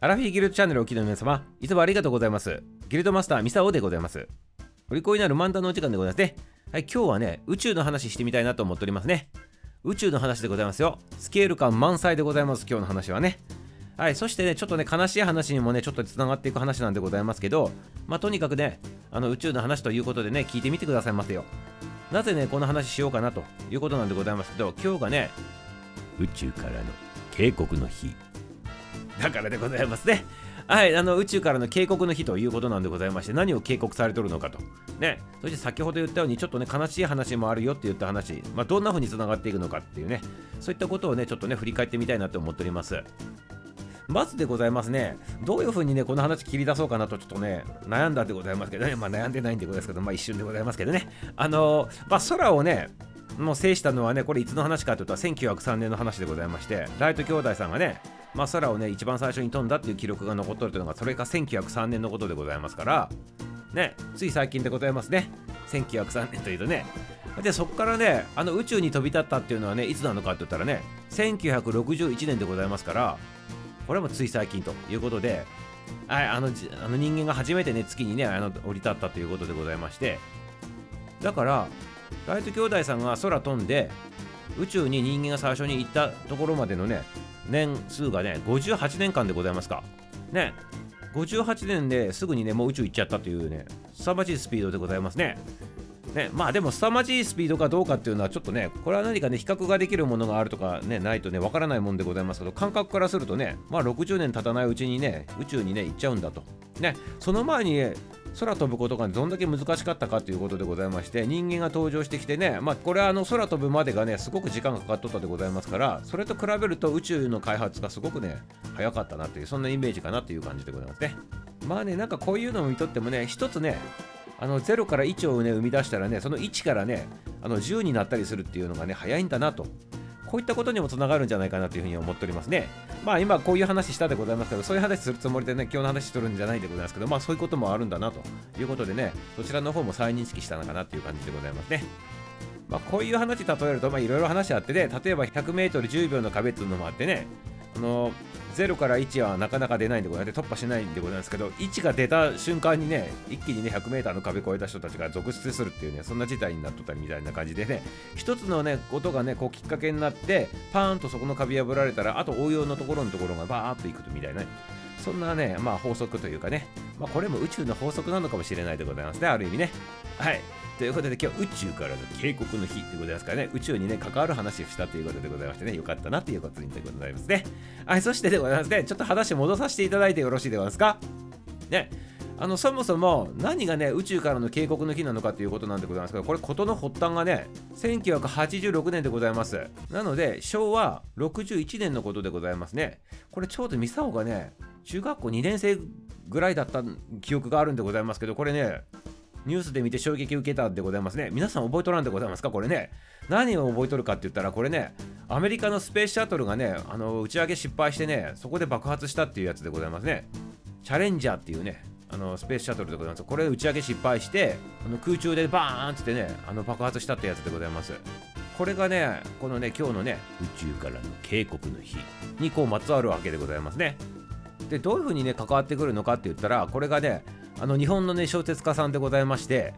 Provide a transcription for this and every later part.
アラフィーギルドチャンネルお聞きの皆様、いつもありがとうございます。ギルドマスターミサオでございます。お利口になる漫談のお時間でございますね。はい、今日はね、宇宙の話してみたいなと思っておりますね。宇宙の話でございますよ。スケール感満載でございます、今日の話はね。はい、そしてね、ちょっとね、悲しい話にもね、ちょっとつながっていく話なんでございますけど、まあ、とにかくね、あの宇宙の話ということでね、聞いてみてくださいませよ。なぜね、この話しようかなということなんでございますけど、今日がね、宇宙からの警告の日。だからでございますね。はい、あの宇宙からの警告の日ということなんでございまして、何を警告されてるのかと。ね、そして先ほど言ったように、ちょっとね、悲しい話もあるよって言った話、まあ、どんな風につながっていくのかっていうね、そういったことをね、ちょっとね、振り返ってみたいなと思っております。まずでございますね、どういう風にね、この話切り出そうかなとちょっとね、悩んだでございますけどね、まあ悩んでないんでございますけど、まあ一瞬でございますけどね、あのまあ空をね、もう制したのはね、これいつの話かというと、1903年の話でございまして、ライト兄弟さんがね、まあ、空をね、一番最初に飛んだっていう記録が残っとるというのが、それが1903年のことでございますから、ね、つい最近でございますね。1903年というとね。で、そこからね、あの宇宙に飛び立ったっていうのはね、いつなのかって言ったらね、1961年でございますから、これもつい最近ということで、はい、あのあの人間が初めてね、月にね、あの降り立ったということでございまして、だから、ライト兄弟さんが空飛んで、宇宙に人間が最初に行ったところまでのね、年数がね、58年間でございますか。ね、58年ですぐにね、もう宇宙行っちゃったというね、凄まじいスピードでございますね。ね、まあでも凄まじいスピードかどうかっていうのはちょっとねこれは何かね比較ができるものがあるとかねないとねわからないもんでございますけど感覚からするとねまあ60年経たないうちにね宇宙にね行っちゃうんだとねその前に空飛ぶことがどんだけ難しかったかということでございまして人間が登場してきてねまあこれはあの空飛ぶまでがねすごく時間がかかっとったでございますからそれと比べると宇宙の開発がすごくね早かったなっていうそんなイメージかなっていう感じでございますね。まあねなんかこういうのを見とってもね一つねあの0から1をね生み出したらねその1からねあの10になったりするっていうのがね早いんだなとこういったことにもつながるんじゃないかなというふうに思っておりますね。まあ今こういう話したでございますけど、そういう話するつもりでね、今日の話しとるんじゃないでございますけど、まあそういうこともあるんだなということでね、そちらの方も再認識したのかなという感じでございますね。まあこういう話例えると、まあいろいろ話あってね、例えば 100m10 秒の壁っていうのもあってね、あの0から1はなかなか出ないんでございます。突破しないんでございますけど1が出た瞬間にね一気にね 100m の壁越えた人たちが続出するっていうねそんな事態になっとったりみたいな感じでね一つのねことがねこうきっかけになってパーンとそこの壁破られたらあと応用のところのところがバーッといくとみたいなねそんなねまあ法則というかねまあこれも宇宙の法則なのかもしれないでございますねある意味ね。はい。ということで今日宇宙からの警告の日でございますからね。宇宙にね関わる話をしたということでございましてねよかったなということでございますね。はいそしてでございますね。ちょっと話戻させていただいてよろしいでございますか？ね。あのそもそも何がね宇宙からの警告の日なのかということなんでございますけどこれ事の発端がね1986年でございます。なので昭和61年のことでございますね。これちょうどミサオがね中学校2年生ぐらいだった記憶があるんでございますけどこれねニュースで見て衝撃を受けたでございますね。皆さん覚えとらんでございますか？これね。何を覚えとるかって言ったら、これね、アメリカのスペースシャトルがね、あの打ち上げ失敗してね、そこで爆発したっていうやつでございますね。チャレンジャーっていうね、あのスペースシャトルでございます。これ打ち上げ失敗して、あの空中でバーンってね、あの爆発したってやつでございます。これがね、このね、今日のね、宇宙からの警告の日にこうまつわるわけでございますね。で、どういうふうにね、関わってくるのかって言ったら、これがね、あの日本のね小説家さんでございまして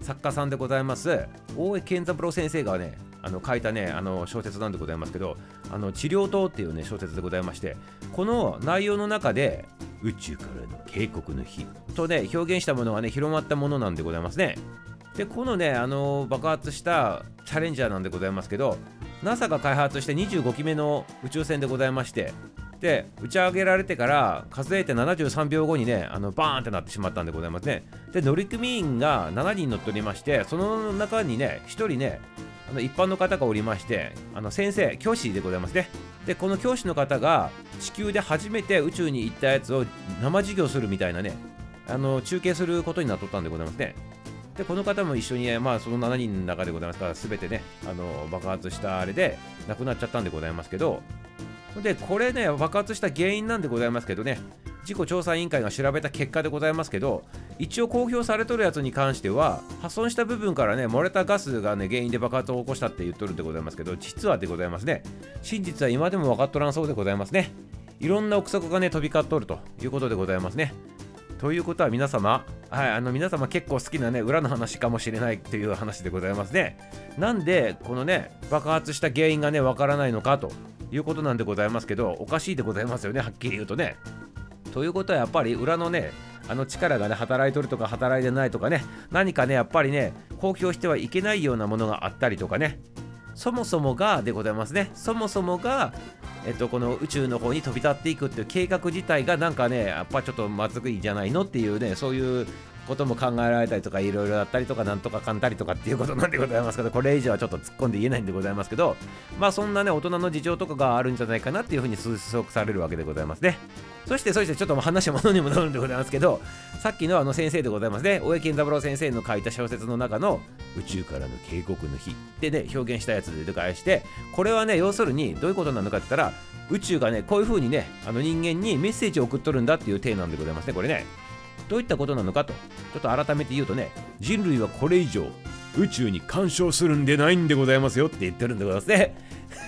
作家さんでございます大江健三郎先生がねあの書いたねあの小説なんでございますけど「あの治療刀」っていうね小説でございましてこの内容の中で宇宙からの警告の日とね表現したものがね広まったものなんでございますね。でこのねあの爆発したチャレンジャーなんでございますけど NASA が開発して25機目の宇宙船でございましてで打ち上げられてから数えて73秒後にねあのバーンってなってしまったんでございますね。で乗組員が7人乗っておりましてその中にね1人ねあの一般の方がおりましてあの先生教師でございますね。でこの教師の方が地球で初めて宇宙に行ったやつを生授業するみたいなねあの中継することになっとったんでございますね。でこの方も一緒に、まあ、その7人の中でございますから全てねあの爆発したあれで亡くなっちゃったんでございますけどでこれね爆発した原因なんでございますけどね。事故調査委員会が調べた結果でございますけど一応公表されとるやつに関しては破損した部分からね漏れたガスがね原因で爆発を起こしたって言っとるんでございますけど実はでございますね。真実は今でも分かっとらんそうでございますね。いろんな憶測がね飛び交っとるということでございますね。ということは皆様、はい、あの皆様結構好きなね裏の話かもしれないという話でございますね。なんでこのね爆発した原因がねわからないのかと。いうことなんでございますけどおかしいでございますよねはっきり言うとね。ということはやっぱり裏のねあの力がね働いとるとか働いてないとかね何かねやっぱりね公表してはいけないようなものがあったりとかね。そもそもがでございますね。そもそもがえっと、この宇宙の方に飛び立っていくっていう計画自体がなんかねやっぱちょっとまずいんじゃないのっていうねそういうことも考えられたりとかいろいろだったりとかなんとかかんたりとかっていうことなんでございますけどこれ以上はちょっと突っ込んで言えないんでございますけどまあそんなね大人の事情とかがあるんじゃないかなっていうふうに推測されるわけでございますね。そしてそしてちょっと話物にもなるんでございますけどさっきのあの先生でございますね大江健三郎先生の書いた小説の中の宇宙からの警告の日ってね表現したやつで返してこれはね要するにどういうことなのかって言ったら宇宙がねこういう風にねあの人間にメッセージを送っとるんだっていう体なんでございますねこれね。どういったことなのかとちょっと改めて言うとね人類はこれ以上宇宙に干渉するんでないんでございますよって言ってるんでございますね。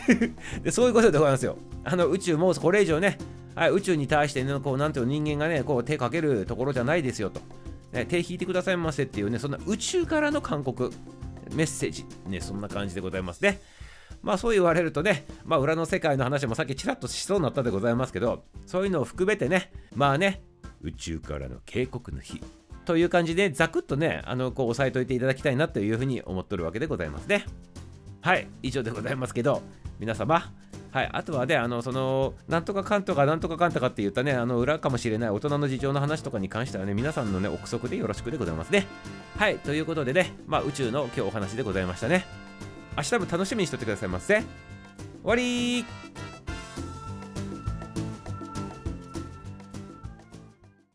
でそういうことでございますよ。あの宇宙もこれ以上ね、はい、宇宙に対してねこうなんていう人間がねこう手かけるところじゃないですよと、ね、手引いてくださいませっていうねそんな宇宙からの勧告メッセージねそんな感じでございますね。まあそう言われるとね、まあ裏の世界の話もさっきちらっとしそうになったでございますけど、そういうのを含めてね、まあね、宇宙からの警告の日という感じで、ざくっとね、あの、こう押さえといていただきたいなというふうに思っとるわけでございますね。はい、以上でございますけど、皆様、はい、あとはね、あの、その、なんとかかんとか、なんとかかんとかって言ったね、あの、裏かもしれない大人の事情の話とかに関してはね、皆さんのね、憶測でよろしくでございますね。はい、ということでね、まあ、宇宙の今日お話でございましたね。明日も楽しみにしとってくださいませ。終わり